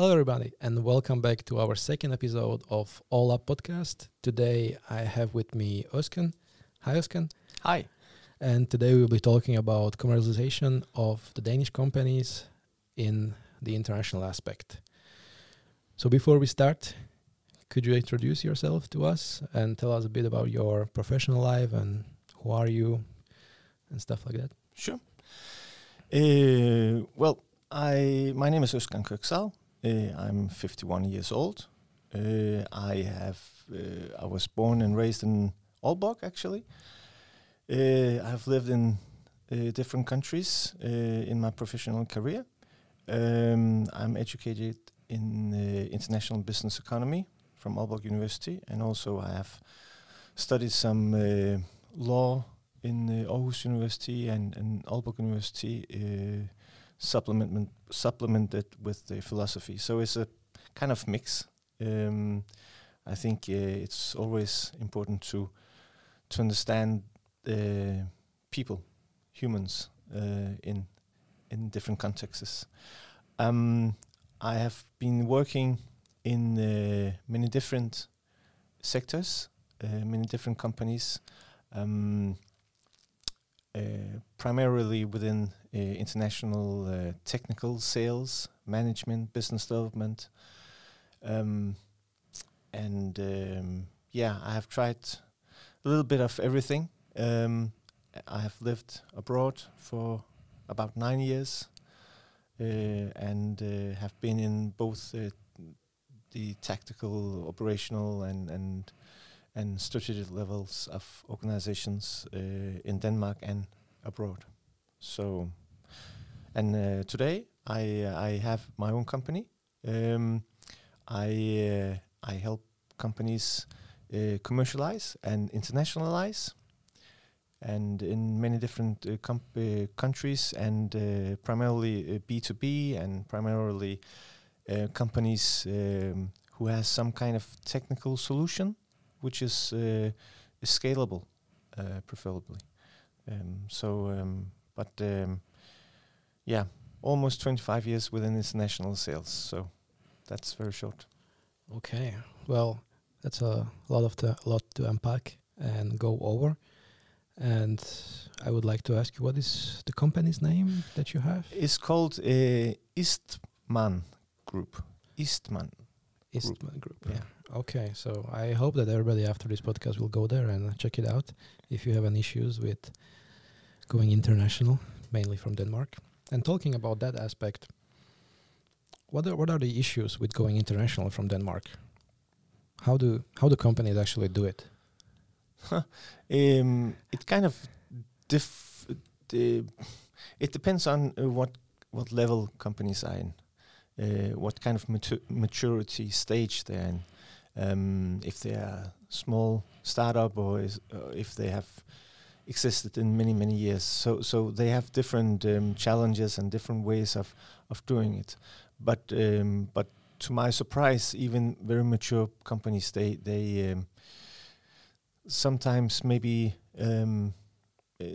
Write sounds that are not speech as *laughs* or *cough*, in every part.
Hello, everybody, and welcome back to our second episode of AalUP podcast. Today, I have with me Özkan. Hi, Özkan. Hi. And today, we'll be talking about commercialization of the Danish companies in the international aspect. So, before we start, could you introduce yourself to us and tell us a bit about your professional life and who are you and stuff like that? Sure. Uh, well, I my name is Özkan Köksal. Uh, I'm 51 years old. Uh, I have uh, I was born and raised in Aalborg actually. Uh, I've lived in uh, different countries uh, in my professional career. Um, I'm educated in international business economy from Aalborg University, and also I have studied some law in Aarhus University and, and Aalborg University supplement supplemented with the philosophy. So it's a kind of mix. Um, I think uh, it's always important to to understand the people, humans, uh, in in different contexts. Um, I have been working in uh, many different sectors, uh, many different companies. Um, uh, primarily within uh, international uh, technical sales, management, business development, um, and um, yeah, I have tried a little bit of everything. Um, I have lived abroad for about nine years, uh, and uh, have been in both uh, the tactical, operational, and and and strategic levels of organizations uh, in Denmark and abroad. So, and uh, today I uh, I have my own company. Um, I I help companies commercialize and internationalize and in many different uh, uh, countries and uh, primarily B2B and primarily companies um, who has some kind of technical solution which is, uh, is scalable, uh, preferably. Um, so, um, but um, yeah, almost 25 years within international sales. So that's very short. Okay, well, that's a lot of the lot to unpack and go over. And I would like to ask you, what is the company's name that you have? It's called uh, Eastman Group. Eastman. Eastman Group. Group yeah. Okay, so I hope that everybody after this podcast will go there and check it out if you have any issues with going international, mainly from Denmark. And talking about that aspect, what are, what are the issues with going international from Denmark? How do how do companies actually do it? um, it kind of diff. Uh, it depends on uh, what what level companies are in, uh, what kind of matu maturity stage they're in um, if they are small startup or is, uh, if they have existed in many many years. So so they have different um, challenges and different ways of of doing it. But um, but to my surprise, even very mature companies they they um, sometimes maybe um, uh,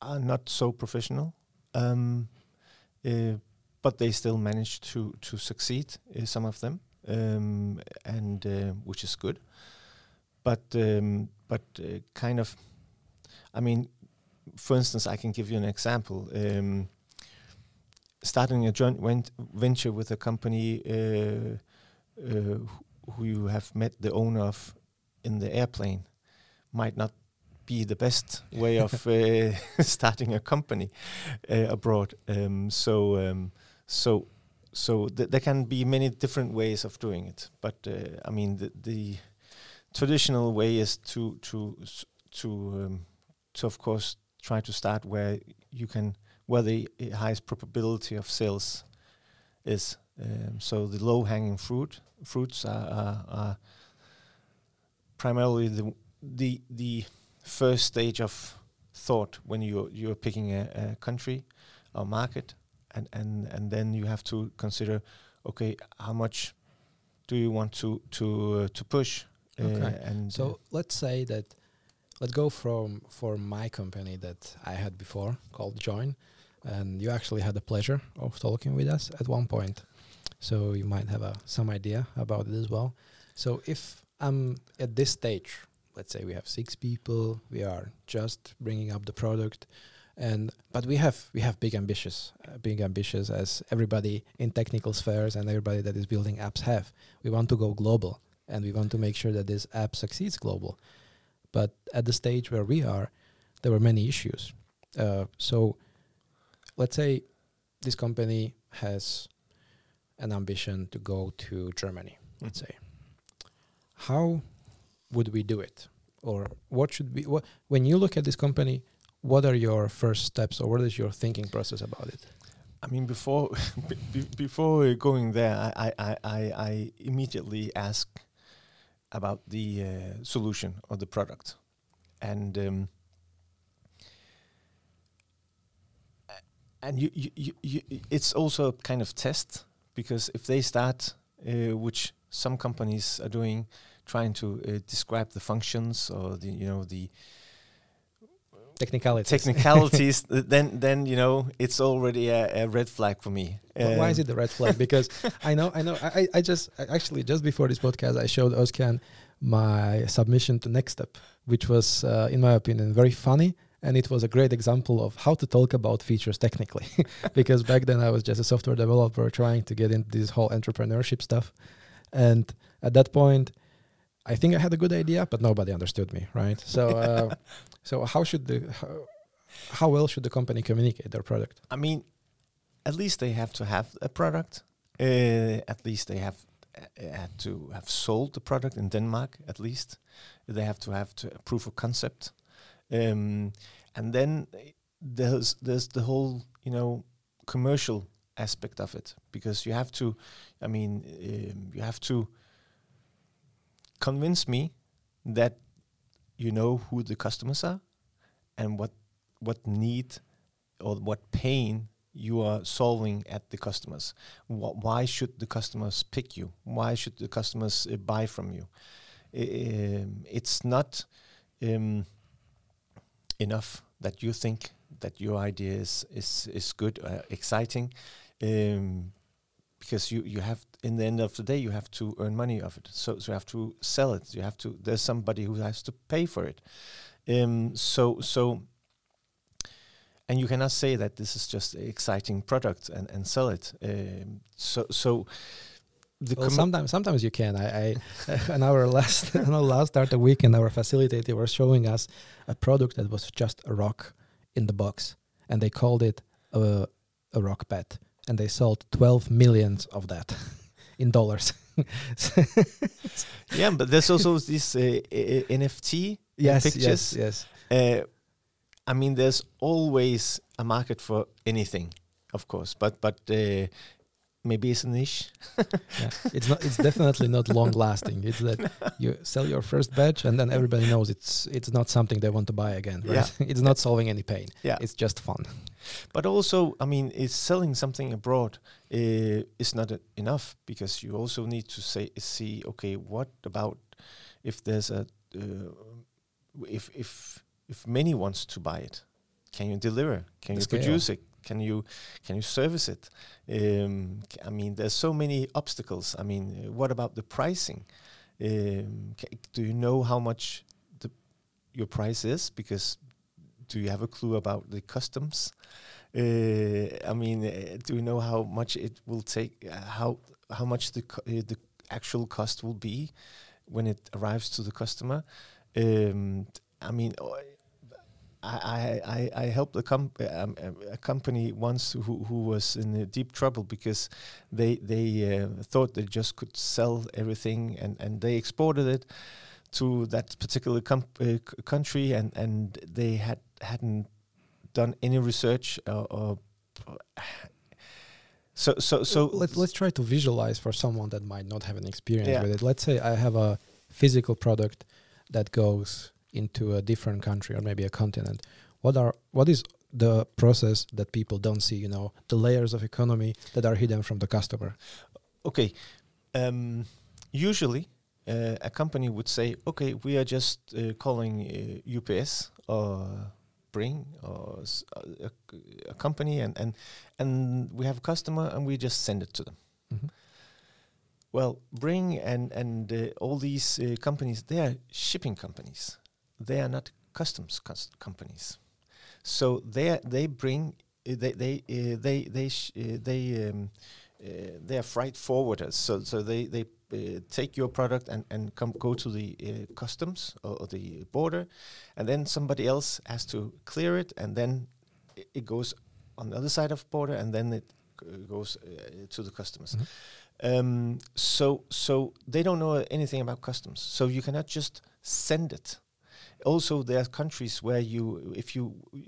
are not so professional. Um, uh, but they still manage to to succeed. Uh, some of them, um, and uh, which is good. But um, but uh, kind of, I mean, for instance, I can give you an example. Um, starting a joint venture with a company uh, uh, who you have met the owner of in the airplane might not be the best way of uh, *laughs* starting a company uh, abroad. Um, so um, so so th there can be many different ways of doing it. But uh, I mean, the, the, traditional way is to to to um, to of course try to start where you can where the highest probability of sales is. Um, so the low hanging fruit fruits are, are, are primarily the the the first stage of thought when you you're picking a, a country or market and and and then you have to consider, okay, how much do you want to to uh, to push? Uh, okay. and so uh, let's say that let's go from for my company that I had before called Join. and you actually had the pleasure of talking with us at one point. So you might have a, some idea about it as well. So if I'm at this stage, let's say we have six people, we are just bringing up the product, and but we have we have big ambitious, uh, big ambitious as everybody in technical spheres and everybody that is building apps have. We want to go global, and we want to make sure that this app succeeds global. But at the stage where we are, there were many issues. Uh, so let's say this company has an ambition to go to Germany, let's say. How would we do it? Or what should be what when you look at this company, what are your first steps or what is your thinking process about it? I mean, before *laughs* be, before going there, I, I, I, I immediately ask about the uh, solution or the product, and um, and you, you, you, you, it's also a kind of test because if they start, uh, which some companies are doing, trying to uh, describe the functions or the you know the technicalities. technicalities *laughs* then then you know it's already a, a red flag for me. Um, why is it the red flag? Because *laughs* i know i know i i just actually just before this podcast i showed Özkan my submission to Nextstep which was uh, in my opinion very funny and it was a great example of how to talk about features technically. *laughs* Because back then i was just a software developer trying to get into this whole entrepreneurship stuff. And at that point i think i had a good idea but nobody understood me right? So uh, *laughs* so how should the how, how well should the company communicate their product? I mean at least they have to have a product. Uh, at least they have uh, had to have sold the product in denmark at least. They have to have to proof of concept. Um, and then there's there's the whole you know commercial aspect of it because you have to, I mean, um, you have to convince me that you know who the customers are and what what need or what pain you are solving at the customers. Wh why should the customers pick you? Why should the customers uh, buy from you? Um, it's not um, enough that you think that your idea is is is good, uh, exciting, um, because you you have in the end of the day you have to earn money of it. So so you have to sell it. You have to. There's somebody who has to pay for it. Um, so so. And you cannot say that this is just an exciting product and, and sell it. Um, so so well, sometimes sometimes you can. I, I *laughs* our last *laughs* in our last startup weekend, our facilitator was showing us a product that was just a rock in the box, and they called it a, a rock pad, and they sold twelve millions of that *laughs* in dollars. *laughs* yeah, but there's also this uh, NFT yes, pictures. Yes, yes. Uh, I mean, there's always a market for anything, of course, but but uh, maybe it's a niche. *laughs* yeah. It's not. It's definitely not long lasting. It's that *laughs* you sell your first batch and then everybody knows it's it's not something they want to buy again. Right? Yeah. *laughs* it's not solving any pain. Yeah. It's just fun. But also, I mean, is selling something abroad uh, is not enough because you also need to say see okay, what about if there's a uh, if if if many wants to buy it, can you deliver? Can the you scale. produce it? Can you can you service it? Um, I mean, there's so many obstacles. I mean, what about the pricing? Um, do you know how much the your price is? Because do you have a clue about the customs? Uh, I mean, uh, do you know how much it will take? Uh, how how much the uh, the actual cost will be when it arrives to the customer? Um, I mean, I, I, I helped a, com- um, a company once who, who was in deep trouble because they they uh, thought they just could sell everything and, and they exported it to that particular com- uh, country and, and they had hadn't done any research or, or *sighs* so so so let's let's try to visualize for someone that might not have an experience yeah. with it. Let's say I have a physical product that goes into a different country or maybe a continent what are what is the process that people don't see you know the layers of economy that are hidden from the customer okay um, usually uh, a company would say okay we are just uh, calling uh, ups or Bring or s- a, company, and, and and we have a customer, and we just send it to them. Mhm. Well, Bring and and uh, all these uh, companies, they are shipping companies. They are not customs cus- companies. So they are, they bring uh, they they uh, they they sh- uh, they um, uh, they are freight forwarders. So so they they uh, take your product and and come go to the uh, customs or, or the border, and then somebody else has to clear it, and then it, it goes on the other side of border, and then it goes uh, to the customers. Mhm. Um, so so they don't know anything about customs. So you cannot just send it. Also, there are countries where you, if you uh,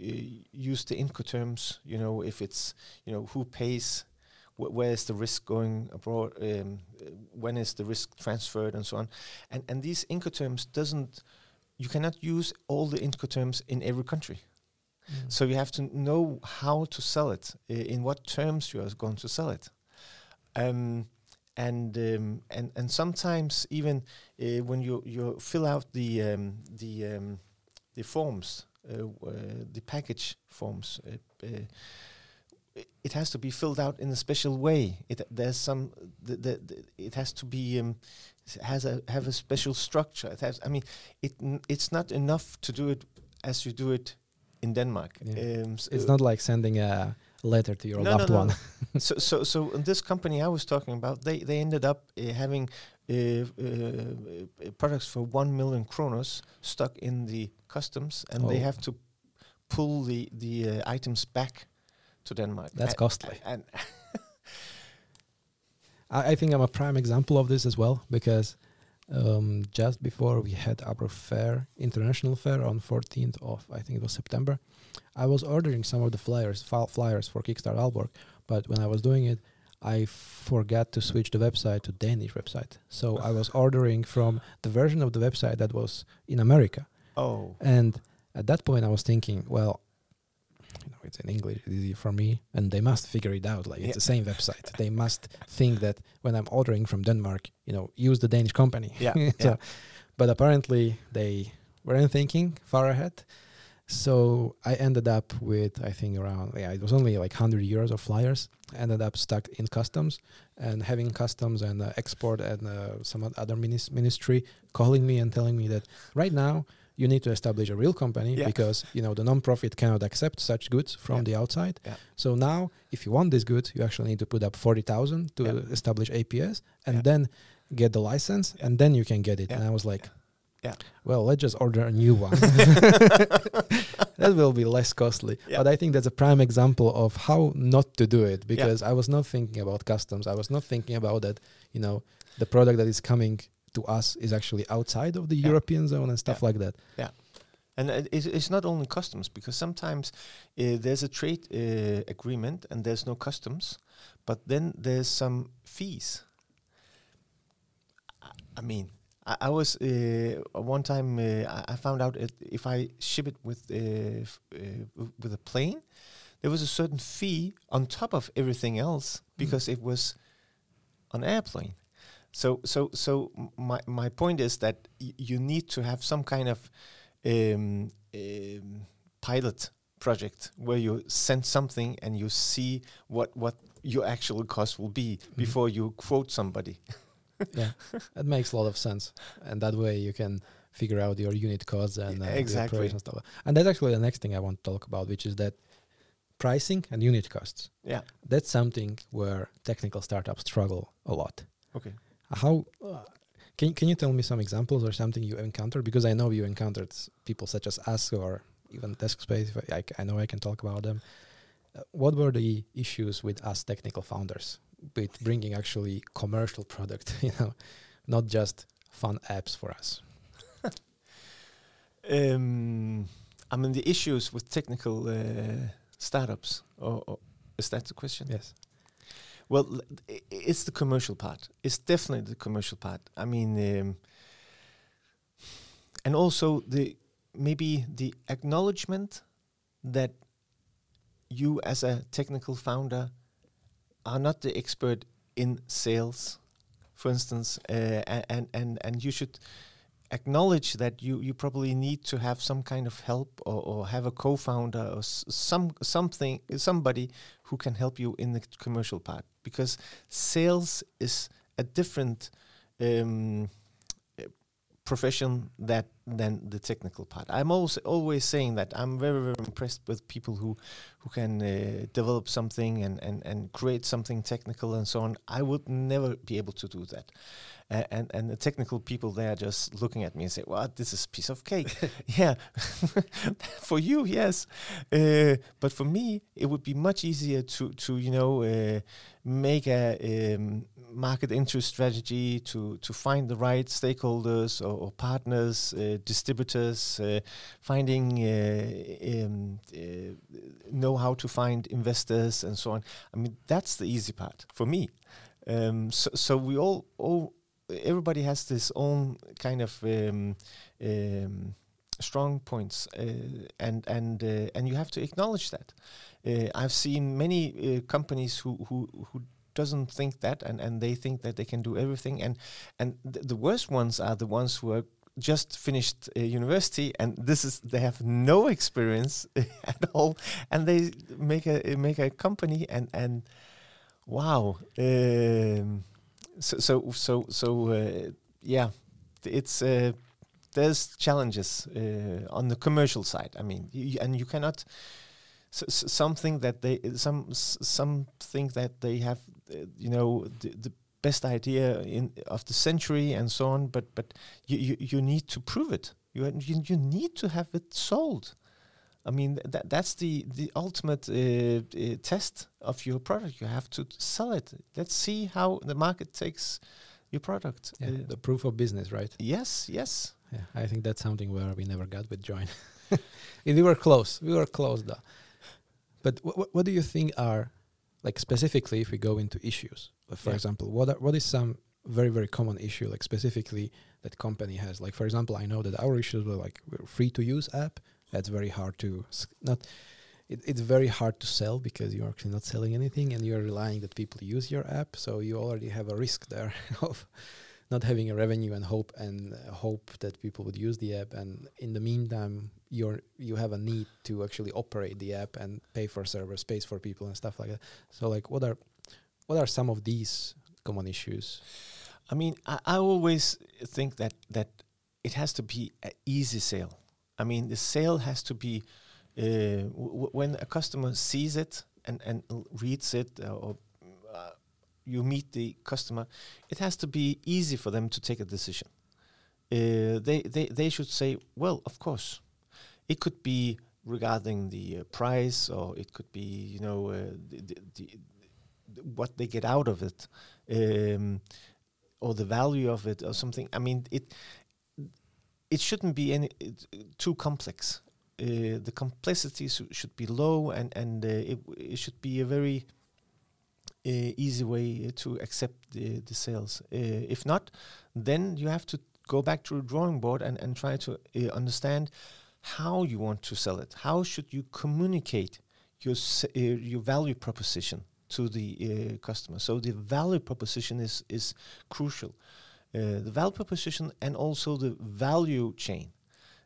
use the Incoterms, you know, if it's, you know, who pays, wh- where is the risk going abroad, um, when is the risk transferred, and so on. And and these Incoterms doesn't, you cannot use all the Incoterms in every country. Mm. So you have to know how to sell it, uh, in what terms you are going to sell it. Um, and um, and and sometimes even uh, when you you fill out the um, the um, the forms, uh, uh, the package forms, uh, uh, it has to be filled out in a special way. It there's some the, the, the it has to be um, has a have a special structure. It has. I mean, it n- it's not enough to do it as you do it in Denmark. Yeah. Um, s- It's not like sending a letter to your No, no, loved no. one. *laughs* so so so in this company I was talking about, they they ended up uh, having uh, uh, uh, products for one million kronos stuck in the customs, and they Oh. have to pull the the uh, items back to Denmark. That's costly. And *laughs* I, I think I'm a prime example of this as well because um, just before we had our fair, international fair on 14th of I think it was September, I was ordering some of the flyers, flyers for Kickstart Aalborg, but when I was doing it, I forgot to switch the website to Danish website. So I was *sighs* ordering from the version of the website that was in America. oh, And at that point, I was thinking, well, it's in English, it's easy for me, and they must figure it out. Like Yeah. it's the same website. they must think that when I'm ordering from Denmark, you know, use the Danish company. Yeah, *laughs* so, yeah. but apparently they weren't thinking far ahead. So I ended up with I think around yeah it was only like hundred euros of flyers. Ended up stuck in customs and having customs and uh, export and uh, some other minis- ministry calling me and telling me that right now you need to establish a real company Yeah. because you know the non-profit cannot accept such goods from Yeah. the outside. Yeah. So now if you want this good, you actually need to put up forty thousand to Yeah. establish APS and Yeah. then get the license Yeah. and then you can get it. Yeah. And I was like, Yeah. well, let's just order a new one. *laughs* that will be less costly. Yeah. But I think that's a prime example of how not to do it because I was not thinking about customs. I was not thinking about that, you know, the product that is coming to us is actually outside of the Yeah. European zone and stuff like that. Yeah. And it's, it's not only customs because sometimes uh, there's a trade uh, agreement and there's no customs, but then there's some fees. I- mean, I, I was uh, one time uh, I- found out if I ship it with uh, uh, with a plane, there was a certain fee on top of everything else because it was an airplane. So so so my my point is that y- you need to have some kind of um, um, pilot project where you send something and you see what what your actual cost will be before you quote somebody. *laughs* yeah, that makes a lot of sense, and that way you can figure out your unit costs and uh, exactly. operation stuff. And that's actually the next thing I want to talk about, which is that pricing and unit costs. Yeah. That's something where technical startups struggle a lot. Okay. How uh, can can you tell me some examples or something you encountered? Because I know you encountered people such as us or even Desk Space. I, I, I c- I know I can talk about them. Uh, what were the issues with us technical founders with bringing actually commercial product? *laughs* You know, not just fun apps for us. *laughs* Um, I mean the issues with technical uh, startups, or, or is that the question? Yes. Well, it's the commercial part. It's definitely the commercial part. I mean, um, and also the maybe the acknowledgement that you as a technical founder are not the expert in sales, for instance, uh, and and and you should acknowledge that you you probably need to have some kind of help or, or have a co-founder or some something somebody who can help you in the commercial part. Because sales is a different um, profession that than the technical part. I'm always always saying that I'm very very impressed with people who who can uh, develop something and, and and create something technical and so on. I would never be able to do that. Uh, and and the technical people they are just looking at me and say, "Well, this is a piece of cake." *laughs* yeah, *laughs* for you, yes, uh, but for me, it would be much easier to to you know uh, make a um, market entry strategy to to find the right stakeholders or, or partners, uh, distributors, uh, finding uh, um, uh, know how to find investors and so on. I mean, that's the easy part for me. Um, so, so we all, all everybody has this own kind of um, um, strong points, uh, and and uh, and you have to acknowledge that. Uh, I've seen many companies who who who doesn't think that, and and they think that they can do everything, and and th- the worst ones are the ones who are just finished uh, university and this is they have no experience *laughs* at all and they make a make a company and and wow um, so so so so uh, yeah it's uh, there's challenges uh, on the commercial side. I mean and you cannot s- s- something that they some s- some think that they have uh, you know the, the best idea in of the century and so on but but you you, you need to prove it you, you you need to have it sold I mean th- that that's the the ultimate uh, uh, test of your product. You have to sell it. Let's see how the market takes your product. Yeah, Uh, the proof of business, right? yes, yes. Yeah, I think that's something where we never got with Join. *laughs* we were close. We were close, though. But wh- what do you think are, like specifically, if we go into issues? uh, For Yeah. example, what are, what is some very very common issue, like specifically that company has? Like for example, I know that our issues were like we're free to use app. That's very hard to not. It, it's very hard to sell because you're actually not selling anything, and you're relying that people use your app. So you already have a risk there *laughs* of not having a revenue and hope and uh, hope that people would use the app. And in the meantime you're you have a need to actually operate the app and pay for server space for people and stuff like that. So like what are what are some of these common issues? I mean, I, I always think that that it has to be an easy sale. I mean, the sale has to be uh, w- when a customer sees it and and reads it, uh, or you meet the customer, it has to be easy for them to take a decision. Uh, they they they should say, well, of course, it could be regarding the uh, price, or it could be you know uh, the, the, the, what they get out of it. Um, or the value of it or something. I mean, it it shouldn't be any too complex. Uh, the complexity should be low, and and uh, it, it should be a very easy way to accept the, the sales. Uh, if not, then you have to go back to the drawing board and, and try to uh, understand how you want to sell it. How should you communicate your uh, your value proposition to the uh, customer? So the value proposition is is crucial. Uh, the value proposition and also the value chain.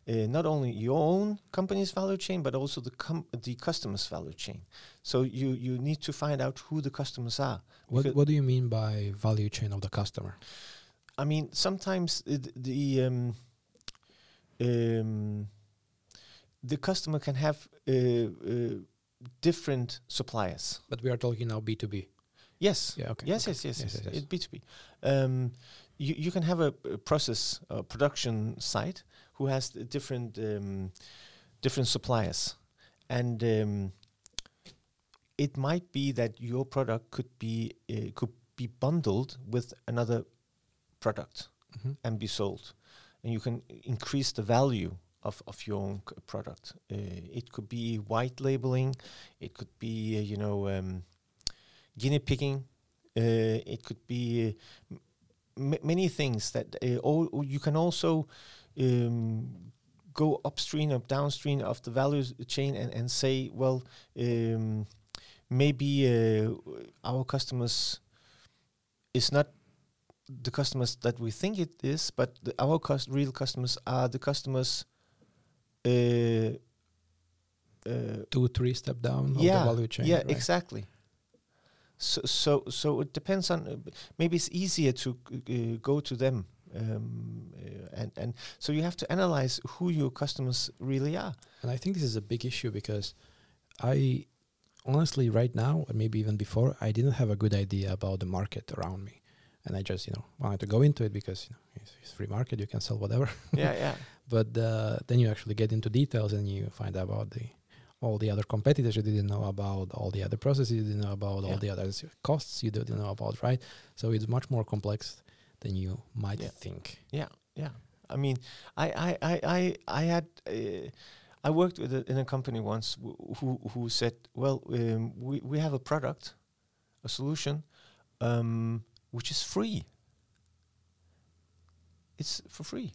Uh, not only your own company's value chain, but also the com- the customer's value chain. So you you need to find out who the customers are. what what do you mean by value chain of the customer I mean, sometimes it, the um, um, the customer can have uh, uh, different suppliers. but we are talking now b2b Yes. yeah okay Yes, okay. yes, yes, yes. yes, yes. It B two B. You you can have a, a process production site who has different um, different suppliers, and um, it might be that your product could be uh, could be bundled with another product Mhm. and be sold, and you can increase the value of, of your own product. Uh, it could be white labeling, it could be uh, you know um, guinea pigging, uh, it could be uh, m- many things that. Uh, or you can also um, go upstream or downstream of the value chain and, and say, well, um, maybe uh, our customers is not the customers that we think it is, but the, our cus- real customers are the customers. Uh, uh, Two, three step down yeah, of the value chain. yeah, right? exactly. So, so, so it depends on. Maybe it's easier to uh, go to them, um, uh, and and so you have to analyze who your customers really are. And I think this is a big issue because I honestly, right now, and maybe even before, I didn't have a good idea about the market around me. And I just, you know, wanted to go into it because you know, it's, it's free market, you can sell whatever. yeah, yeah, *laughs* but uh, then you actually get into details and you find out about the all the other competitors you didn't know about, all the other processes you didn't know about, all the other costs you didn't know about, right? So it's much more complex than you might Yeah. think. yeah, yeah. I mean, I, I, I, I, I had. Uh, I worked with a, in a company once who who said, "Well, um, we we have a product, a solution, um, which is free. It's for free.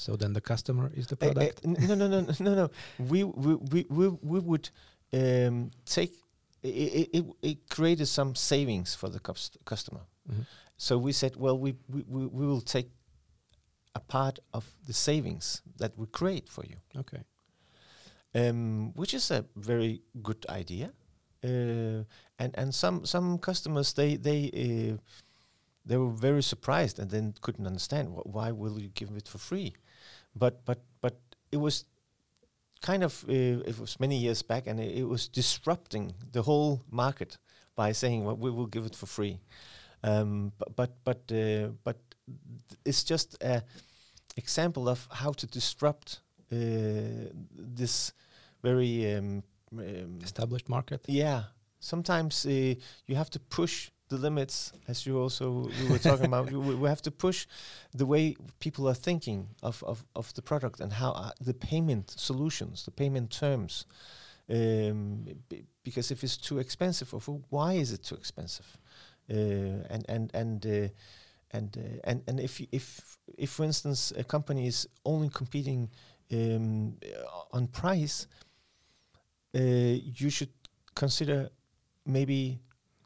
So then the customer is the Eh, eh, product. n- no, no, no, no, no, no. We we we we, we would um, take. It, it, it created some savings for the cus- customer. Mhm. So we said, well, we, we, we we will take a part of the savings that we create for you, Okay. um, which is a very good idea. Uh, and and some some customers they they uh, they were very surprised and then couldn't understand wh- why will you give it for free, but but but it was kind of uh, it was many years back and it, it was disrupting the whole market by saying well we will give it for free, um, but but but uh, but it's just an example of how to disrupt uh, this very um, um, Established market. yeah. Sometimes uh, you have to push the limits, as you also we were talking about. We, we have to push the way people are thinking of, of, of the product and how uh, the payment solutions, the payment terms. Um, because if it's too expensive, of why is it too expensive? Uh, and and and uh, and uh, and and if if if for instance a company is only competing um, uh, on price, uh, you should consider maybe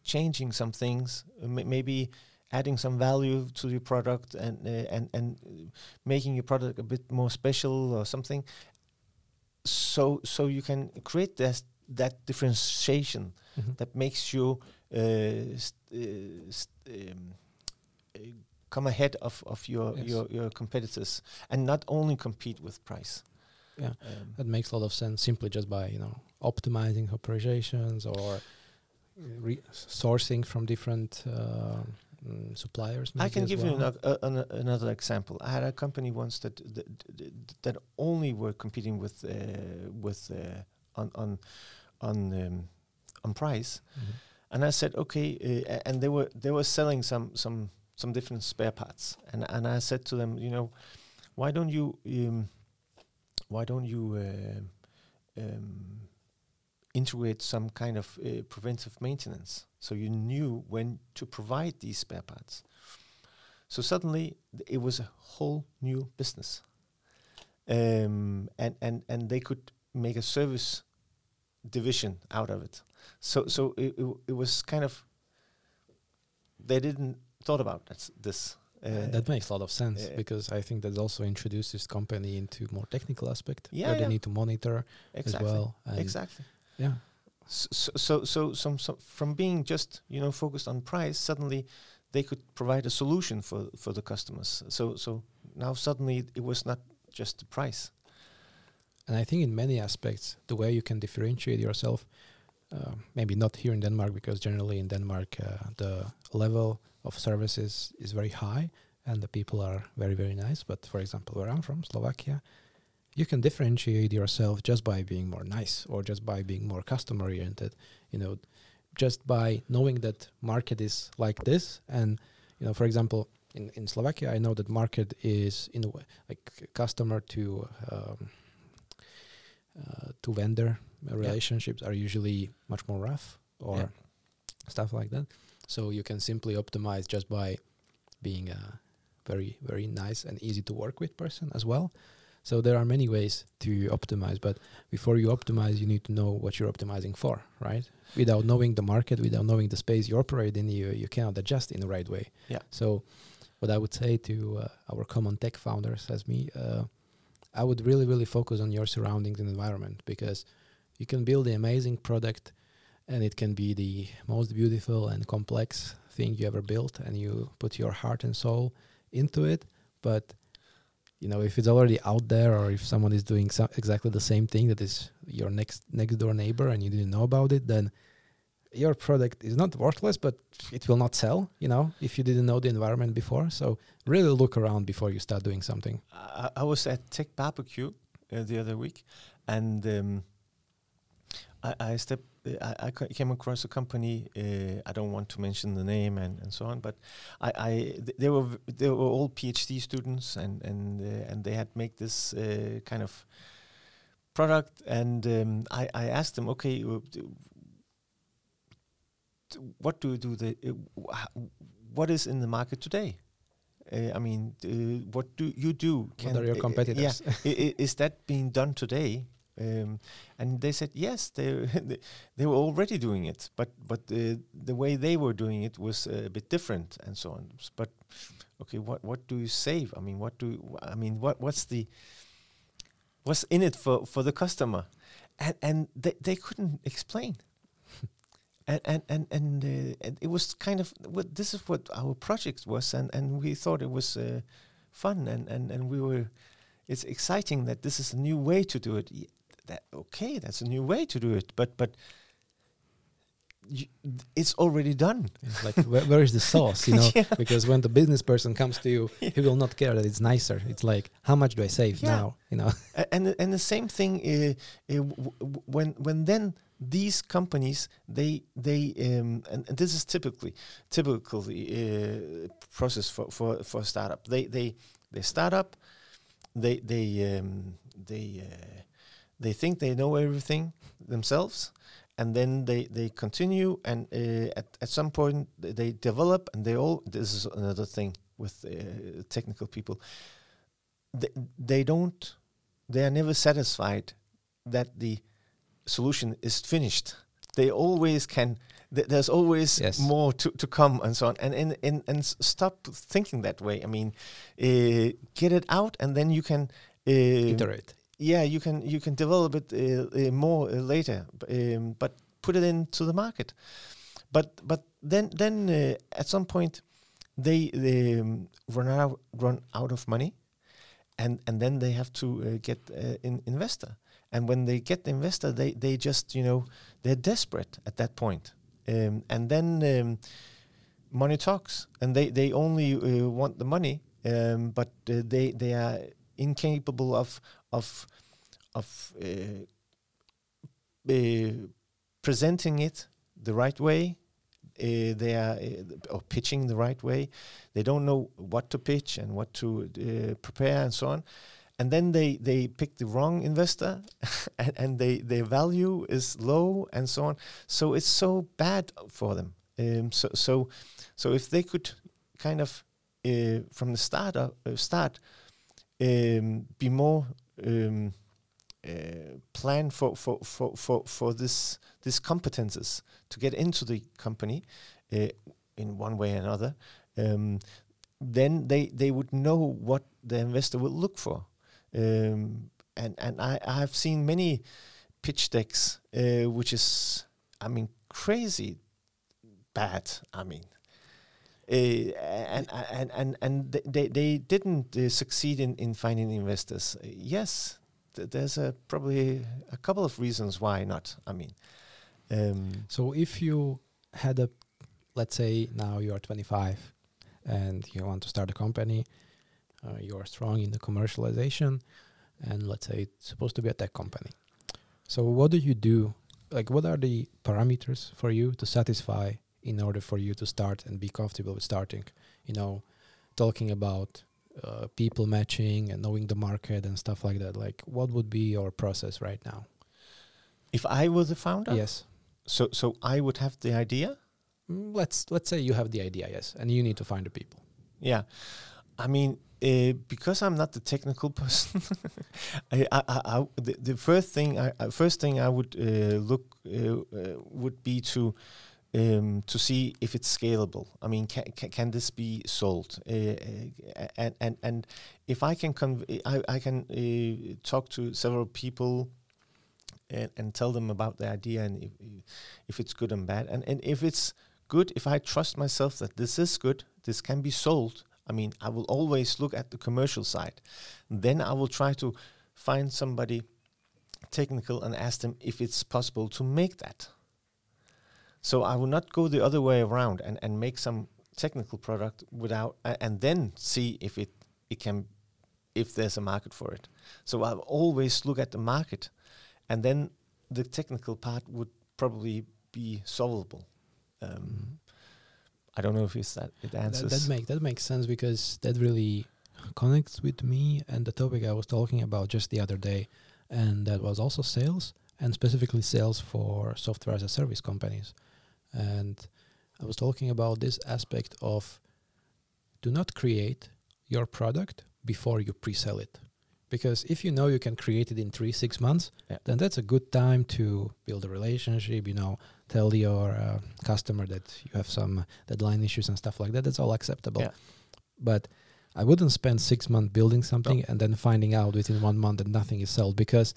changing some things, uh, maybe adding some value to your product and uh, and and making your product a bit more special or something. So so you can create that that differentiation Mhm. that makes you uh, uh, um, uh, come ahead of of your Yes. your your competitors and not only compete with price. Yeah. Um, That makes a lot of sense simply just by, you know, optimizing operations or re- sourcing from different uh, mm, suppliers. I can give you well. ano- uh, ano- another example. I had a company once that that, that, only were competing with uh, with uh, on on on um, on price, Mhm. and I said okay, uh, and they were they were selling some some some different spare parts, and and I said to them, you know, why don't you um, why don't you um, integrate some kind of uh, preventive maintenance so you knew when to provide these spare parts. So suddenly th- it was a whole new business, um, and and and they could make a service division out of it. So so it, it, it was kind of they didn't thought about that, this. Uh, that makes a lot of sense uh, because I think that also introduces company into more technical aspect Yeah, where yeah. they need to monitor exactly as well. Exactly. Yeah. So so so some, some from being just you know focused on price, suddenly they could provide a solution for for the customers. So so now suddenly it was not just the price. And I think in many aspects, the way you can differentiate yourself, uh, maybe not here in Denmark, because generally in Denmark, uh, the level of services is very high and the people are very, very nice. But for example, where I'm from, Slovakia, you can differentiate yourself just by being more nice or just by being more customer oriented, you know, just by knowing that market is like this. And, you know, for example, in, in Slovakia, I know that market is in a way like customer to um, uh, to vendor relationships are usually much more rough or Yeah. stuff like that. So you can simply optimize just by being a very very nice and easy to work with person as well. So there are many ways to optimize, but before you optimize, you need to know what you're optimizing for, right? Without knowing the market, without knowing the space you operate in, you you cannot adjust in the right way. Yeah. So what I would say to uh, our common tech founders as me, uh, I would really, really focus on your surroundings and environment because you can build the amazing product and it can be the most beautiful and complex thing you ever built and you put your heart and soul into it. But you know, if it's already out there or if someone is doing so exactly the same thing that is your next next door neighbor and you didn't know about it, then your product is not worthless, but it will not sell, you know, if you didn't know the environment before. So really look around before you start doing something. I, I was at Tech Barbecue uh, the other week, and um, I, I stepped. I, I came across a company. Uh, I don't want to mention the name and, and so on, but I, I th they were they were all PhD students, and and uh, and they had make this uh, kind of product. And um, I I asked them, okay, what do do they? what is in the market today? Uh, I mean, uh, what do you do? Can what are your competitors? yeah, is that being done today? Um, and they said yes, *laughs* they they were already doing it, but but the the way they were doing it was a bit different and so on. But okay, what what do you save? I mean, what do I mean? What what's the what's in it for for the customer? And and they they couldn't explain. *laughs* and and and and, uh, and, it was kind of well, this is what our project was, and and we thought it was uh, fun, and and and we were. It's exciting that this is a new way to do it that okay, that's a new way to do it, but but it's already done. It's like where, where is the sauce, you *laughs* know? yeah. Because when the business person comes to you, yeah. he will not care that it's nicer. It's like how much do I save yeah. now, you know? and and the same thing uh, uh, when when then these companies they they um, and, and, this is typically typically uh, process for for for a startup. They they they start up, they they um, they uh, they think they know everything themselves and then they, they continue and uh, at, at some point they develop and they all this is another thing with uh, technical people. They, they don't they are never satisfied that the solution is finished. They always can th there's always yes. more to, to come and so on. And and, and and stop thinking that way. I mean uh, get it out and then you can uh, iterate yeah, you can you can develop it uh, uh, more uh, later, um, but put it into the market. But but then then uh, at some point they, they um, run out run out of money, and and then they have to uh, get an uh, investor. And when they get the investor, they they just you know they're desperate at that point. Um, and then um, money talks, and they they only want the money, um, but they they are incapable of of of uh, uh, presenting it the right way. Uh, they are or pitching the right way. They don't know what to pitch and what to prepare and so on and then they they pick the wrong investor *laughs* and, and they their value is low and so on so it's so bad for them um, so so so if they could kind of uh, from the start uh, start um, be more um, uh, plan for, for, for, for, for this these competences to get into the company uh, in one way or another, um, then they, they would know what the investor will look for. Um, and and I, I have seen many pitch decks, uh, which is, I mean, crazy bad. I mean, and and and and they they didn't uh, succeed in in finding investors. Uh, yes, th there's a probably a couple of reasons why not. I mean, um, so if you had a, let's say now you are 25 and you want to start a company, uh, you are strong in the commercialization, and let's say it's supposed to be a tech company. So what do you do? Like, what are the parameters for you to satisfy in order for you to start and be comfortable with starting. You know talking about uh, people matching and knowing the market and stuff like that like what would be your process right now? If i was the founder? Yes. So so i would have the idea? Mm, let's let's say you have the idea yes and you need to find the people. Yeah. I mean uh, because I'm not the technical *laughs* person, I, I, I, the, the, first thing I, first thing I would uh, look uh, uh, would be to um, to see if it's scalable. I mean, can can, can this be sold? Uh, uh, and and and if I can conv- I, I can uh, talk to several people and, and tell them about the idea and if, if it's good and bad. And and if it's good, if I trust myself that this is good, this can be sold. I mean, I will always look at the commercial side. Then I will try to find somebody technical and ask them if it's possible to make that. So I will not go the other way around and, and make some technical product without uh, and then see if it it can if there's a market for it. So I'll always look at the market, and then the technical part would probably be solvable. Um, mm-hmm. I don't know if it's that it answers. That, that make that makes sense because that really connects with me and the topic I was talking about just the other day, and that was also sales and specifically sales for software as a service companies. And I was talking about this aspect of do not create your product before you pre-sell it. Because if you know you can create it in three, six months, yeah. then that's a good time to build a relationship, you know, tell your uh, customer that you have some deadline issues and stuff like that. That's all acceptable. Yeah. But I wouldn't spend six months building something no. and then finding out within one month that nothing is sold because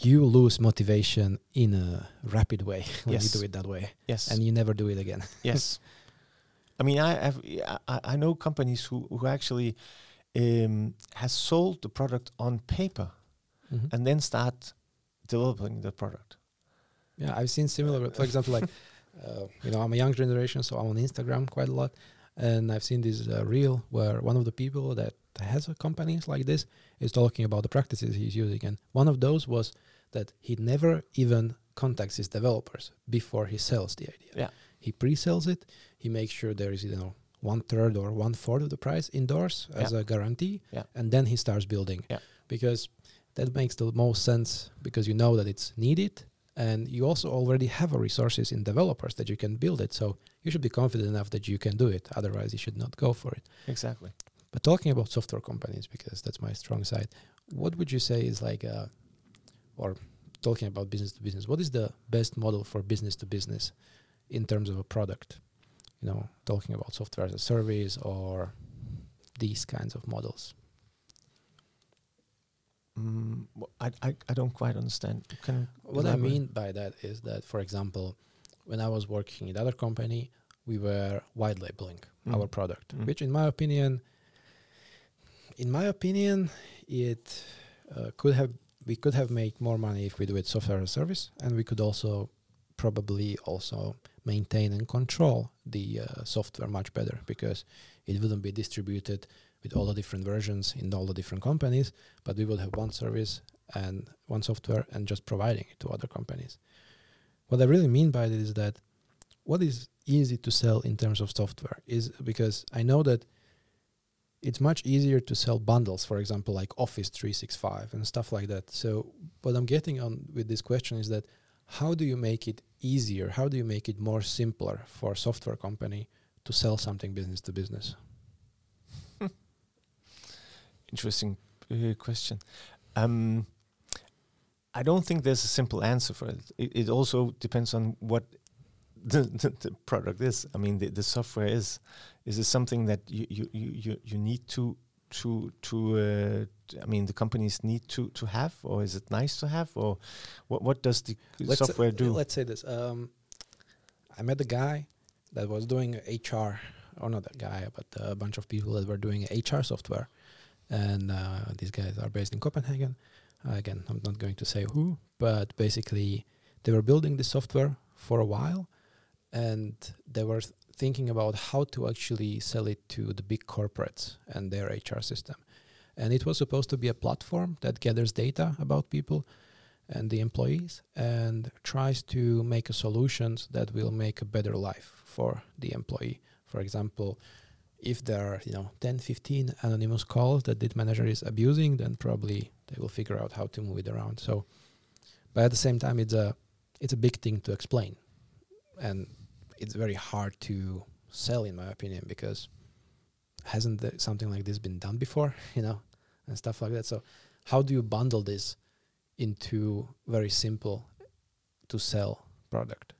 you lose motivation in a rapid way *laughs* when yes. you do it that way. Yes. And you never do it again. *laughs* yes. I mean, I have I, I know companies who who actually um, has sold the product on paper, mm-hmm. and then start developing the product. Yeah, I've seen similar. For example, like *laughs* uh, you know, I'm a young generation, so I'm on Instagram quite a lot, and I've seen this uh, reel where one of the people that has a companies like this is talking about the practices he's using, and one of those was that he never even contacts his developers before he sells the idea. Yeah. He pre-sells it. He makes sure there is you know one third or one fourth of the price indoors as yeah. a guarantee, yeah. and then he starts building. Yeah. Because that makes the most sense because you know that it's needed and you also already have a resources in developers that you can build it so you should be confident enough that you can do it otherwise you should not go for it exactly but talking about software companies, because that's my strong side, what would you say is like, uh, or talking about business to business, what is the best model for business to business in terms of a product? You know, talking about software as a service or these kinds of models. Mm, I, I, I don't quite understand. Can what I mean by that is that, for example, when I was working in other company, we were white labeling mm. our product, mm. which, in my opinion, in my opinion, it uh, could have we could have made more money if we do it software as a service, and we could also probably also maintain and control the uh, software much better because it wouldn't be distributed with all the different versions in all the different companies, but we would have one service and one software and just providing it to other companies. What I really mean by this is that what is easy to sell in terms of software is because I know that it's much easier to sell bundles, for example, like Office 365 and stuff like that. So, what I'm getting on with this question is that how do you make it easier? How do you make it more simpler for a software company to sell something business to business? *laughs* Interesting uh, question. Um, I don't think there's a simple answer for it. It, it also depends on what *laughs* the, the, the, product is. I mean, the, the software is. Is it something that you you, you, you need to to to uh, I mean the companies need to to have, or is it nice to have, or what what does the let's software do? Let's say this. Um, I met a guy that was doing HR, or not that guy, but a bunch of people that were doing HR software, and uh, these guys are based in Copenhagen. Uh, again, I'm not going to say who, but basically they were building this software for a while and they were thinking about how to actually sell it to the big corporates and their HR system. And it was supposed to be a platform that gathers data about people and the employees and tries to make a solutions that will make a better life for the employee. For example, if there are you know 10 15 anonymous calls that the manager is abusing then probably they will figure out how to move it around so but at the same time it's a it's a big thing to explain and it's very hard to sell, in my opinion, because hasn't th- something like this been done before, *laughs* you know, and stuff like that. So, how do you bundle this into very simple to sell product?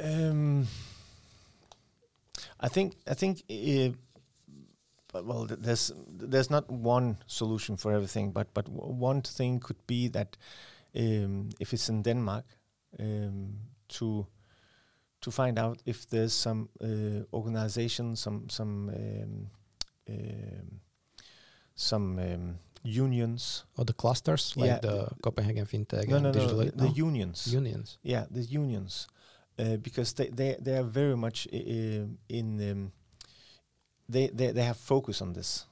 Um, I think I think. Eh, well, there's there's not one solution for everything, but but one thing could be that um, if it's in Denmark, um, to to find out if there's some uh, organization, some some um, um, some um, unions. Or the clusters, like Yeah, the Copenhagen FinTech No, and no, no, Digital the, the no? unions. unions. Yeah, the unions, uh, because they they they are very much i- i- in. Um, they, they they have focus on this,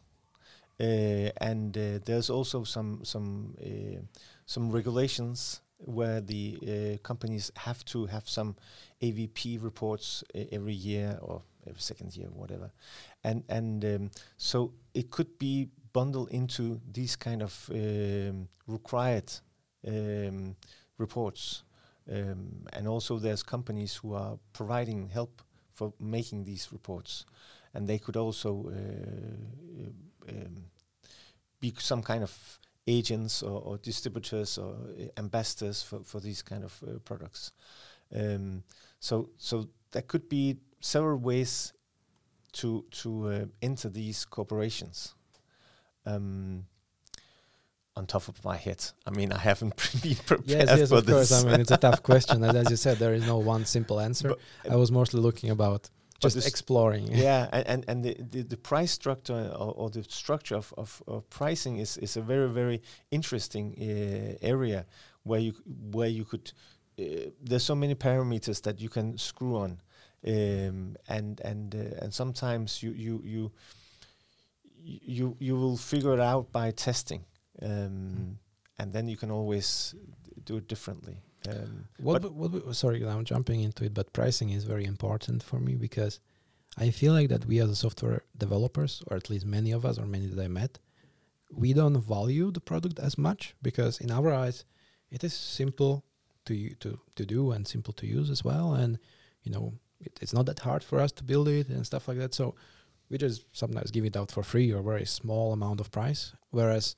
uh, and uh, there's also some some uh, some regulations where the uh, companies have to have some AVP reports uh, every year or every second year, whatever, and and um, so it could be bundled into these kind of um, required um, reports. Um, and also, there's companies who are providing help for making these reports, and they could also uh, um, be some kind of agents or, or distributors or uh, ambassadors for, for these kind of uh, products. Um, so, so there could be several ways to to uh, enter these corporations. Um, on top of my head, I mean, I haven't *laughs* been prepared Yes, yes, for of course. I mean, it's a tough *laughs* question. and as you said, there is no one simple answer. But- I was mostly looking about just exploring. *laughs* yeah, and and, and the, the, the price structure or, or the structure of, of, of pricing is, is a very very interesting uh, area where you where you could uh, there's so many parameters that you can screw on, um, and and uh, and sometimes you you you you you will figure it out by testing, um, and then you can always do it differently. Um, What, but- what, w- sorry, I'm jumping into it, but pricing is very important for me because I feel like that we as software developers, or at least many of us, or many that I met, we don't value the product as much because in our eyes, it is simple to to to do and simple to use as well, and you know it, it's not that hard for us to build it and stuff like that. So we just sometimes give it out for free or very small amount of price, whereas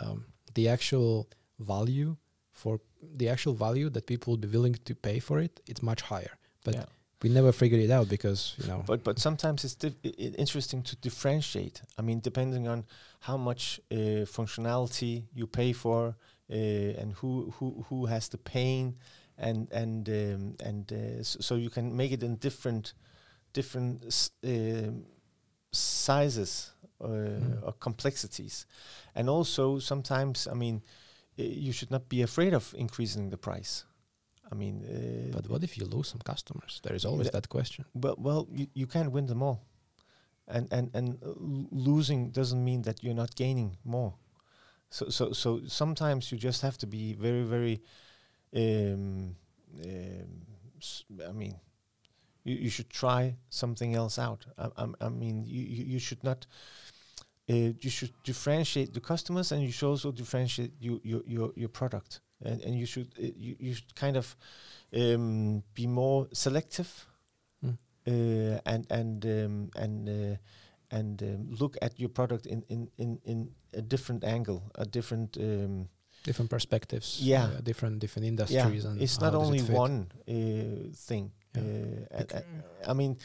um, the actual value for the actual value that people would be willing to pay for it, it's much higher. But yeah. we never figured it out because you know. But but sometimes it's dif- i- i- interesting to differentiate. I mean, depending on how much uh, functionality you pay for, uh, and who who who has the pain, and and um, and uh, s- so you can make it in different different s- um sizes uh, Mm. or complexities, and also sometimes I mean, you should not be afraid of increasing the price. I mean, uh, but what if you lose some customers? There is always Tha- that question. well, well, you, you can't win them all, and and and uh, losing doesn't mean that you're not gaining more. So so so sometimes you just have to be very very. Um, um, I mean, you, you should try something else out. I, I, I mean, you you should not. Uh, you should differentiate the customers, and you should also differentiate you, your your your product, and and you should uh, you you should kind of um, be more selective Mm. uh, and and um, and uh, and um, look at your product in, in, in, in a different angle, a different um, Different perspectives. Yeah. uh, different different yeah. industries. And It's not does it only one uh, thing. Yeah. Uh, and- I mean,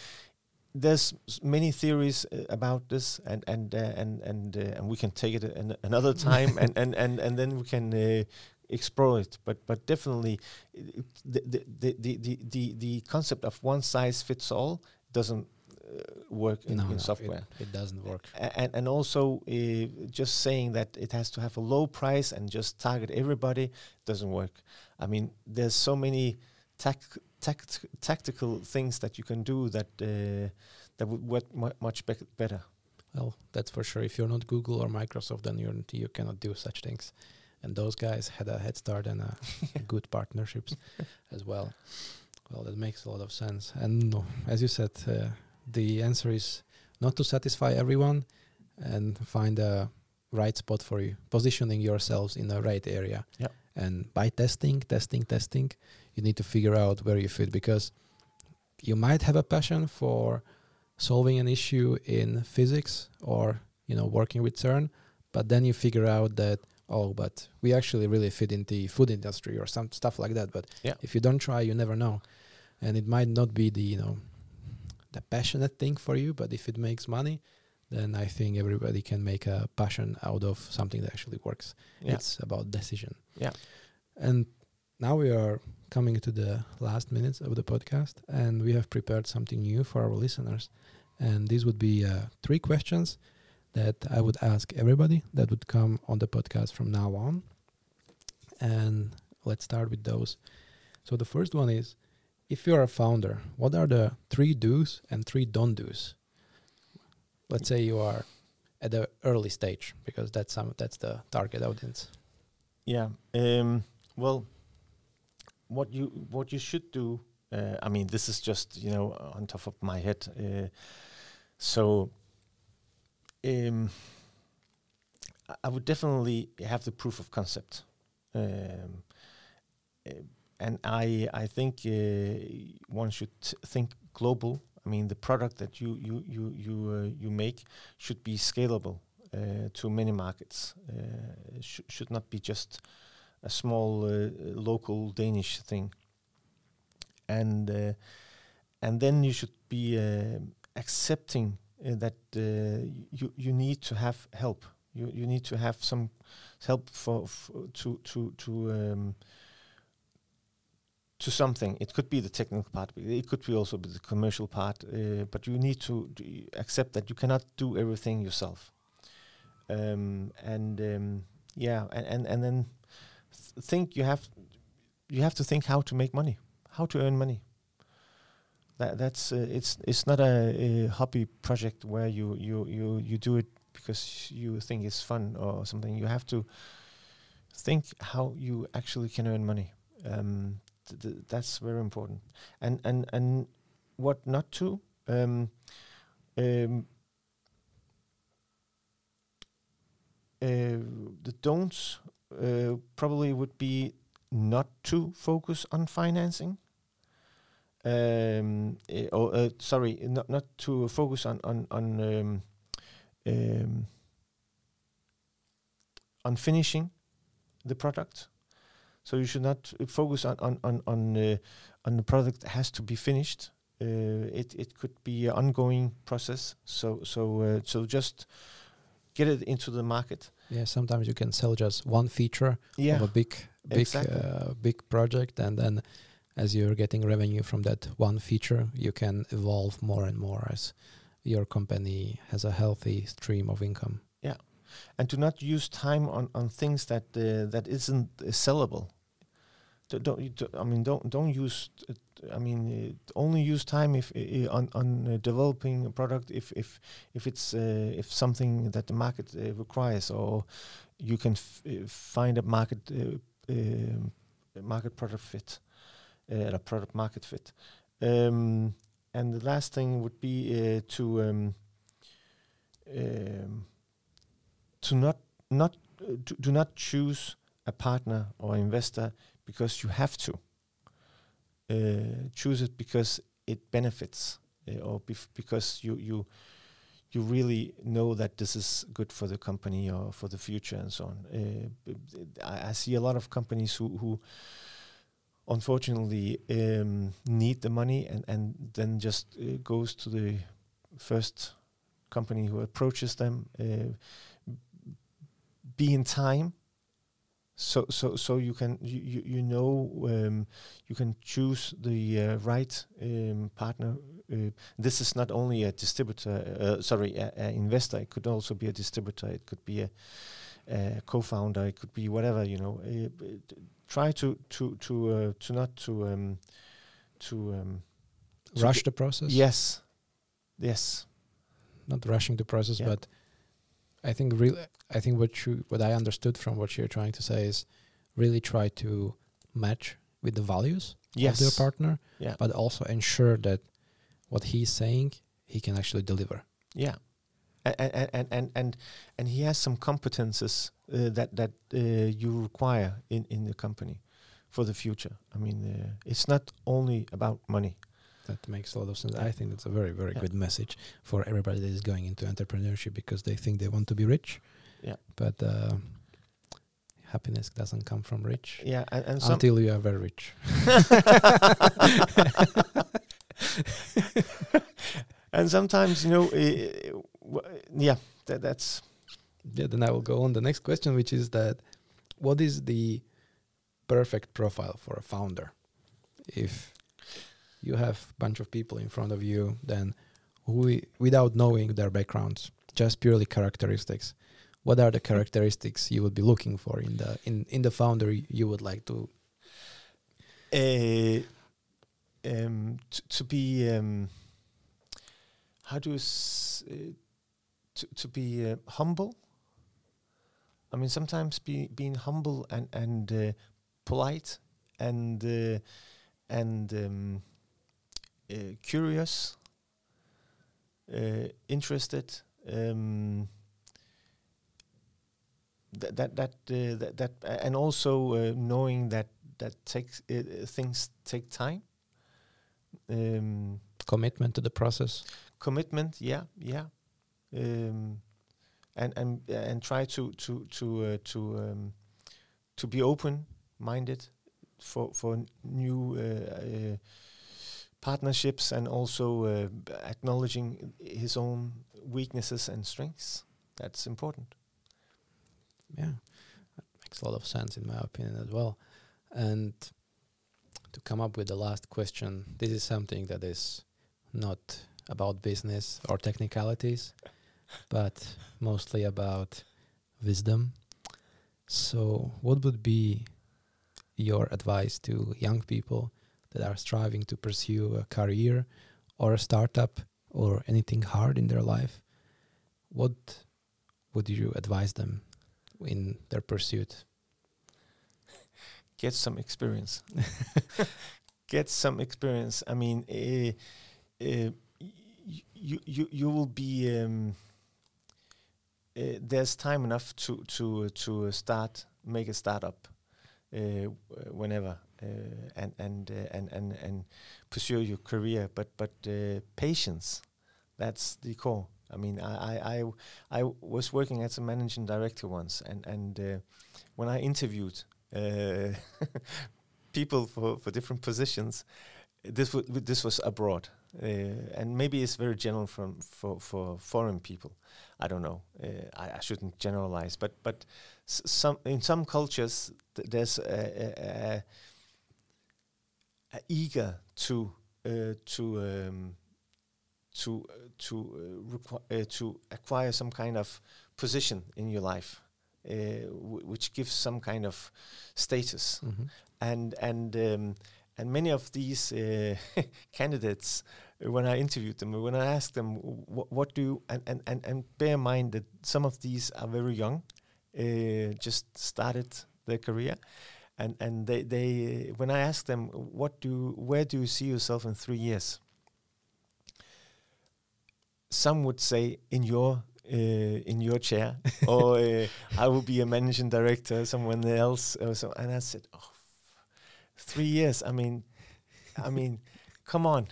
there's many theories uh, about this, and and uh, and and uh, and we can take it an, another *laughs* time, and, and and and then we can uh, explore it. But but definitely, it- it- the the the the the, the, concept of one size fits all doesn't uh, work in, no, in no, software. It, it doesn't work. And and also uh, just saying that it has to have a low price and just target everybody doesn't work. I mean, there's so many tac- tact- tactical things that you can do that uh, that would work mu- much bec- better. Well, that's for sure. If you're not Google or Microsoft, then you're you cannot do such things. And those guys had a head start and uh, *laughs* *laughs* good partnerships as well. Well, that makes a lot of sense. And no, as you said, uh, the answer is not to satisfy everyone and find a right spot for you, positioning yourselves in the right area. Yeah. And by testing, testing, testing, you need to figure out where you fit because you might have a passion for solving an issue in physics or you know working with CERN, but then you figure out that oh, but we actually really fit in the food industry or some stuff like that. But Yeah. if you don't try, you never know. and it might not be the you know the passionate thing for you, but if it makes money, then I think everybody can make a passion out of something that actually works. Yeah. It's about decision. Yeah. And now we are coming to the last minutes of the podcast, and we have prepared something new for our listeners. And these would be uh, three questions that I would ask everybody that would come on the podcast from now on. And let's start with those. So the first one is if you're a founder, what are the three do's and three don't do's? Let's say you are at the early stage because that's some that's the target audience. Yeah. Um, well, what you what you should do. Uh, I mean, this is just you know on top of my head. Uh, so, um, I- would definitely have the proof of concept, um, uh, and I I think uh, one should think global. I mean, the product that you you you you uh, you make should be scalable to many markets. Sh- should not be just a small uh, local Danish thing. And uh, and then you should be uh, accepting uh, that uh, you you need to have help. You you need to have some help for, to to to um, to something. It could be the technical part. It could be also the commercial part. Uh, but you need to accept that you cannot do everything yourself. Um, and um, yeah, and, and and then th- think you have you have to think how to make money, how to earn money. That that's uh, it's it's not a, a hobby project where you you you you do it because you think it's fun or something. You have to think how you actually can earn money. Um, th- th- that's very important. And and and what not to. Um, um, uh, the don'ts uh, probably would be not to focus on financing. Um, eh, or uh, sorry, not not to focus on on on um, um, on finishing the product. So you should not uh, focus on on on on, uh, on the product that has to be finished. Uh, it it could be an ongoing process. So so uh, so just get it into the market. Yeah, sometimes you can sell just one feature Yeah, of a big big exactly. uh, big project and then as you're getting revenue from that one feature you can evolve more and more as your company has a healthy stream of income Yeah, and to not use time on, on things that uh, that isn't uh, sellable. Do- Don't, I mean don't don't use I mean uh, only use time if on on uh, developing a product if if if it's uh, if something that the market requires or you can f- find a market um, market product fit a product market fit. Um, and the last thing would be to um, um, to not not do not choose a partner or investor because you have to. Uh, choose it because it benefits, uh, or bef- because you you you really know that this is good for the company or for the future and so on. Uh, I, I see a lot of companies who who unfortunately um, need the money and and then just uh, goes to the first company who approaches them. Uh, be in time so so so you can you you, know um, you can choose the uh, right um, partner. Uh, this is not only a distributor uh, sorry a, a investor. It could also be a distributor. It could be a, a co-founder. It could be whatever you know. Uh, try to to to uh, to not to um, to um, to rush the process. Yes. Yes. Not rushing the process Yeah. but i think really i think what you what i understood from what you're trying to say is really try to match with the values yes of your partner yeah but also ensure that what he's saying he can actually deliver Yeah, and and and and and, he has some competences uh, that that uh, you require in in the company for the future. I mean, uh, it's not only about money. That makes a lot of sense i think that's a very very Yeah. good message for everybody that is going into entrepreneurship because they think they want to be rich Yeah. but uh, happiness doesn't come from rich yeah, and, and until you are very rich. *laughs* and sometimes you know, uh, yeah, that, that's Yeah, then I will go on the next question, which is that what is the perfect profile for a founder? If you have a bunch of people in front of you, then we, without knowing their backgrounds, just purely characteristics, what are the characteristics you would be looking for in the in, in the founder you would like to uh, um, t- to be um, how do you s- uh, to to be uh, humble. I mean, sometimes be, being humble and and polite and and um, curious, uh, interested. Um, that that that, uh, that that and also uh, knowing that that takes uh, uh, things take time. Um, commitment to the process? commitment, yeah, yeah, um, and and and try to to to uh, to um, to be open minded for for new uh, uh, partnerships and also uh, acknowledging his own weaknesses and strengths. That's important. Yeah, that makes a lot of sense in my opinion as well. And to come up with the last question, this is something that is not about business or technicalities, *laughs* but mostly about wisdom. So, what would be your advice to young people that are striving to pursue a career or a startup or anything hard in their life? What would you advise them in their pursuit? get some experience. *laughs* get some experience. I mean, uh, uh, you you you will be. Um, uh, there's time enough to to to start make a startup uh, whenever and and uh, and and and pursue your career. But but uh, patience, that's the core. I mean, I I I, I was working as a managing director once, and and uh, when I interviewed uh, *laughs* people for, for different positions. This w- this was abroad, uh, and maybe it's very general from for, for foreign people. I don't know. Uh, I, I shouldn't generalize, but but s- some in some cultures th- there's a, a, a, a eager to uh, to um, to uh, to uh, uh, to acquire some kind of position in your life, uh, w- which gives some kind of status Mm-hmm. and and um, and many of these uh, *laughs* candidates, uh, when I interviewed them, when I asked them what, what do you, and, and and and bear in mind that some of these are very young, uh, just started their career, and and they they when I asked them what do where do you see yourself in three years, some would say in your uh, in your chair, *laughs* or uh, I will be a managing director, someone else, or so. And I said, oh, three years. I mean, I mean, *laughs* come on.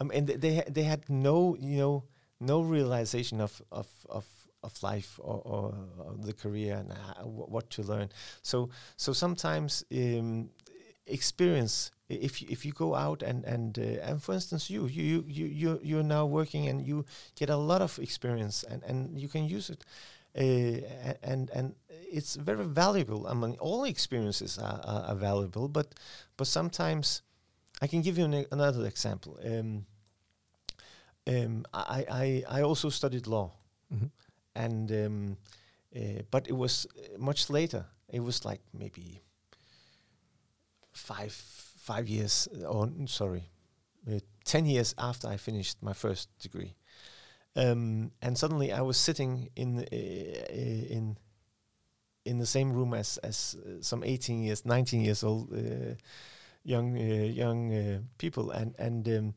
I mean, they they, they had no, you know, no realization of of of, of life or, or, or the career and wh- what to learn. So so sometimes um, experience. If if you go out and and uh, and for instance you you you you you you're now working and you get a lot of experience and and you can use it uh, and and it's very valuable. I mean, all experiences are, are, are valuable, but but sometimes I can give you an, another example. Um, um, I, I I also studied law, Mm-hmm. And um, uh, but it was uh, much later. It was like maybe five five years, or sorry, uh, ten years after I finished my first degree. Um, and suddenly I was sitting in uh, uh, in in the same room as as uh, some 18 years, 19 years old uh, young uh, young uh, people, and and um,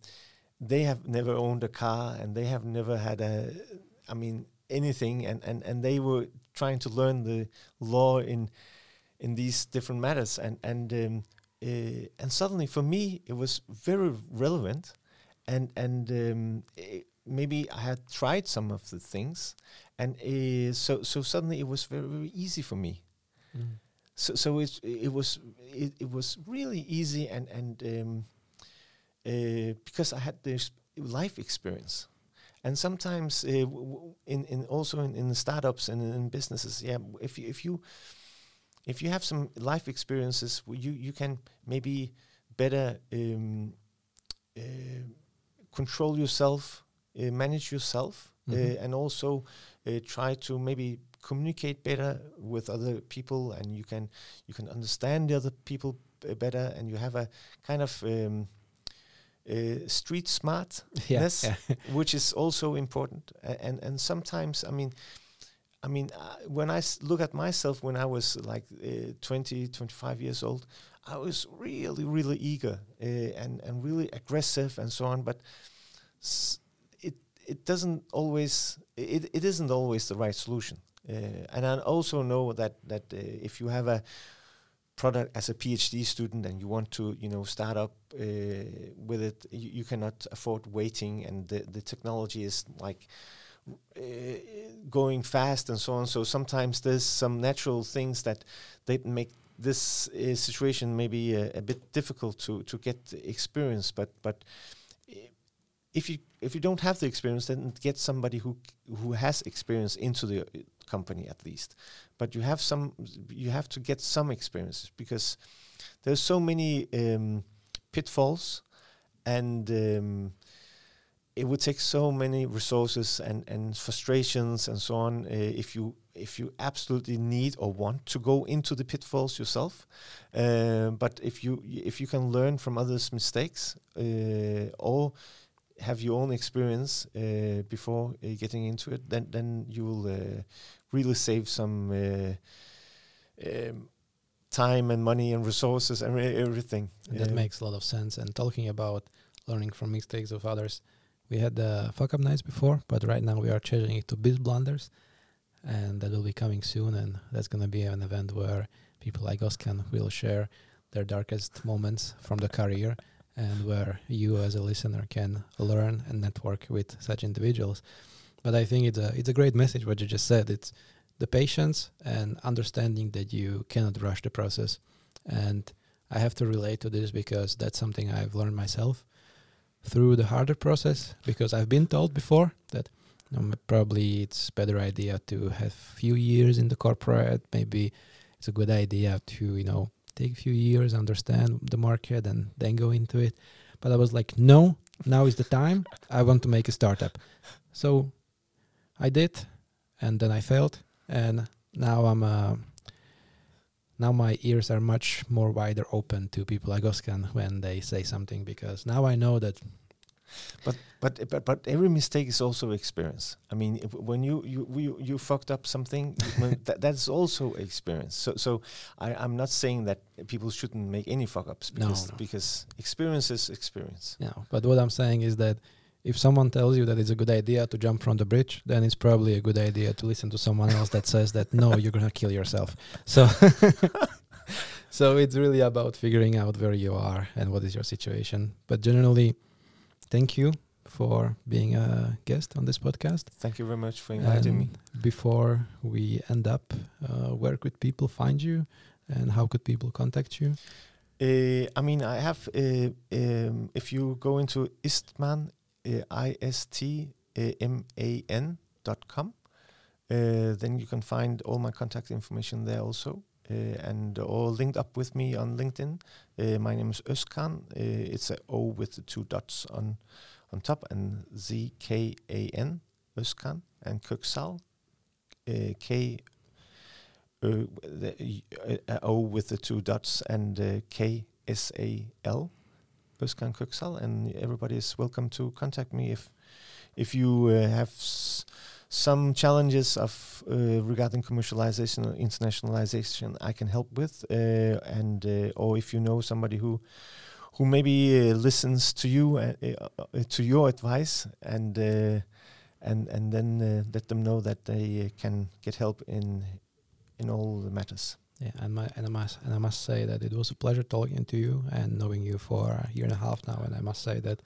they have never owned a car, and they have never had a, I mean anything, and and and they were trying to learn the law in in these different matters, and and um, uh, and suddenly for me it was very relevant, and and um, eh, maybe I had tried some of the things, and uh, so so suddenly it was very very easy for me. Mm. so so it's it was it, it was really easy and and um, uh, because I had this life experience. And sometimes, uh, w- in in also in, in startups and in businesses, yeah, if you, if you if you have some life experiences, you you can maybe better um, uh, control yourself, uh, manage yourself, uh, and also uh, try to maybe communicate better with other people, and you can you can understand the other people b- better, and you have a kind of um, uh, street smart yeah, Yes. yeah. *laughs* which is also important. And and sometimes, I mean, I mean, uh, when I s- look at myself when I was like uh, 20, 25 years old, I was really, really eager uh, and and really aggressive and so on. But s- it it doesn't always it it isn't always the right solution. Uh, and I also know that that uh, if you have a product as a PhD student and you want to you know start up uh, with it, you, you cannot afford waiting, and the the technology is like uh, going fast and so on. So sometimes there's some natural things that they make this uh, situation maybe a, a bit difficult to to get experience. But but if you if you don't have the experience, then get somebody who who has experience into the uh, company at least. But you have some you have to get some experiences because there's so many um, pitfalls and. Um, it would take so many resources and, and frustrations and so on uh, if you if you absolutely need or want to go into the pitfalls yourself. Uh, but if you if you can learn from others' mistakes uh, or have your own experience uh, before uh, getting into it, then then you will uh, really save some uh, um, time and money and resources and everything. that Uh, makes a lot of sense. And talking about learning from mistakes of others, we had the fuck up nights before, but right now we are changing it to biz blunders, and that will be coming soon. And that's gonna be an event where people like us can will share their darkest moments from the career, and where you as a listener can learn and network with such individuals. But I think it's a it's a great message what you just said. It's the patience and understanding that you cannot rush the process, and I have to relate to this because that's something I've learned myself through the harder process because I've been told before that probably it's better idea to have few years in the corporate. Maybe it's a good idea to you know take a few years understand the market and then go into it. But I was like no now is the time. I want to make a startup. So I did and then I failed and now I'm uh, now my ears are much more wider open to people like Özkan when they say something because now I know that But but but but every mistake is also experience. I mean, if, when you you you, you fucked up something, *laughs* that, that's also experience. So so I I'm not saying that people shouldn't make any fuck ups because no. because experience is experience. know. But what I'm saying is that if someone tells you that it's a good idea to jump from the bridge, then it's probably a good idea to listen to someone else that says that no, you're gonna kill yourself. So. *laughs* So it's really about figuring out where you are and what is your situation. But generally, thank you for being a guest on this podcast. Thank you very much for inviting me. Before we end up, uh, where could people find you, and how could people contact you? Uh, I mean, I have. Uh, um, if you go into Istman, uh, I S T M A N dot com, uh, then you can find all my contact information there also, uh, and or linked up with me on LinkedIn. Uh, my name is Özkan. It's a O with the two dots on on top, and Z K A N Özkan and Köksal, uh, K uh, the, uh, O with the two dots and K S A L, Özkan Köksal, and everybody is welcome to contact me if if you uh, have some challenges of uh, regarding commercialization or internationalization. I can help with, uh, and uh, or if you know somebody who who maybe uh, listens to you uh, to your advice and. And and then let them know that they can get help in in all the matters. Yeah, and, my, and I must and I must say that it was a pleasure talking to you and knowing you for a year and a half now. And I must say that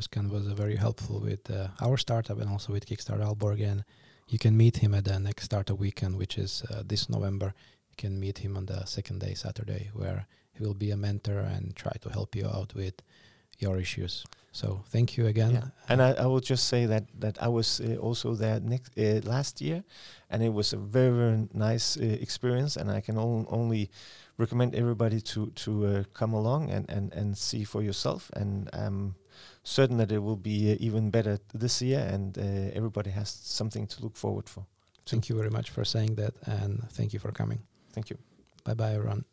Özkan was very helpful with uh, our startup and also with Kickstarter Aalborg. And you can meet him at the next startup weekend, which is uh, this November. You can meet him on the second day, Saturday, where he will be a mentor and try to help you out with your issues. So thank you again. Yeah. And I, I will just say that that I was uh, also there next uh, last year, and it was a very very nice uh, experience. And I can on, only recommend everybody to to uh, come along and, and and see for yourself. And I'm certain that it will be uh, even better this year, and uh, everybody has something to look forward for. Thank you very much for saying that, and thank you for coming. Thank you. Bye bye, everyone.